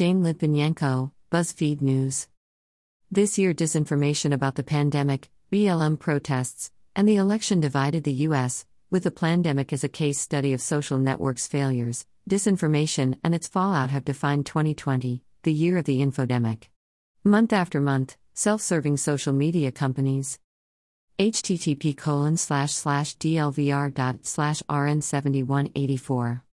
Jane Lytvynenko, BuzzFeed News. This year, disinformation about the pandemic, BLM protests, and the election divided the U.S., with the pandemic as a case study of social networks' failures, disinformation and its fallout have defined 2020, the year of the infodemic. Month after month, self serving social media companies. http colon slash slash dlvr dot slash rn7184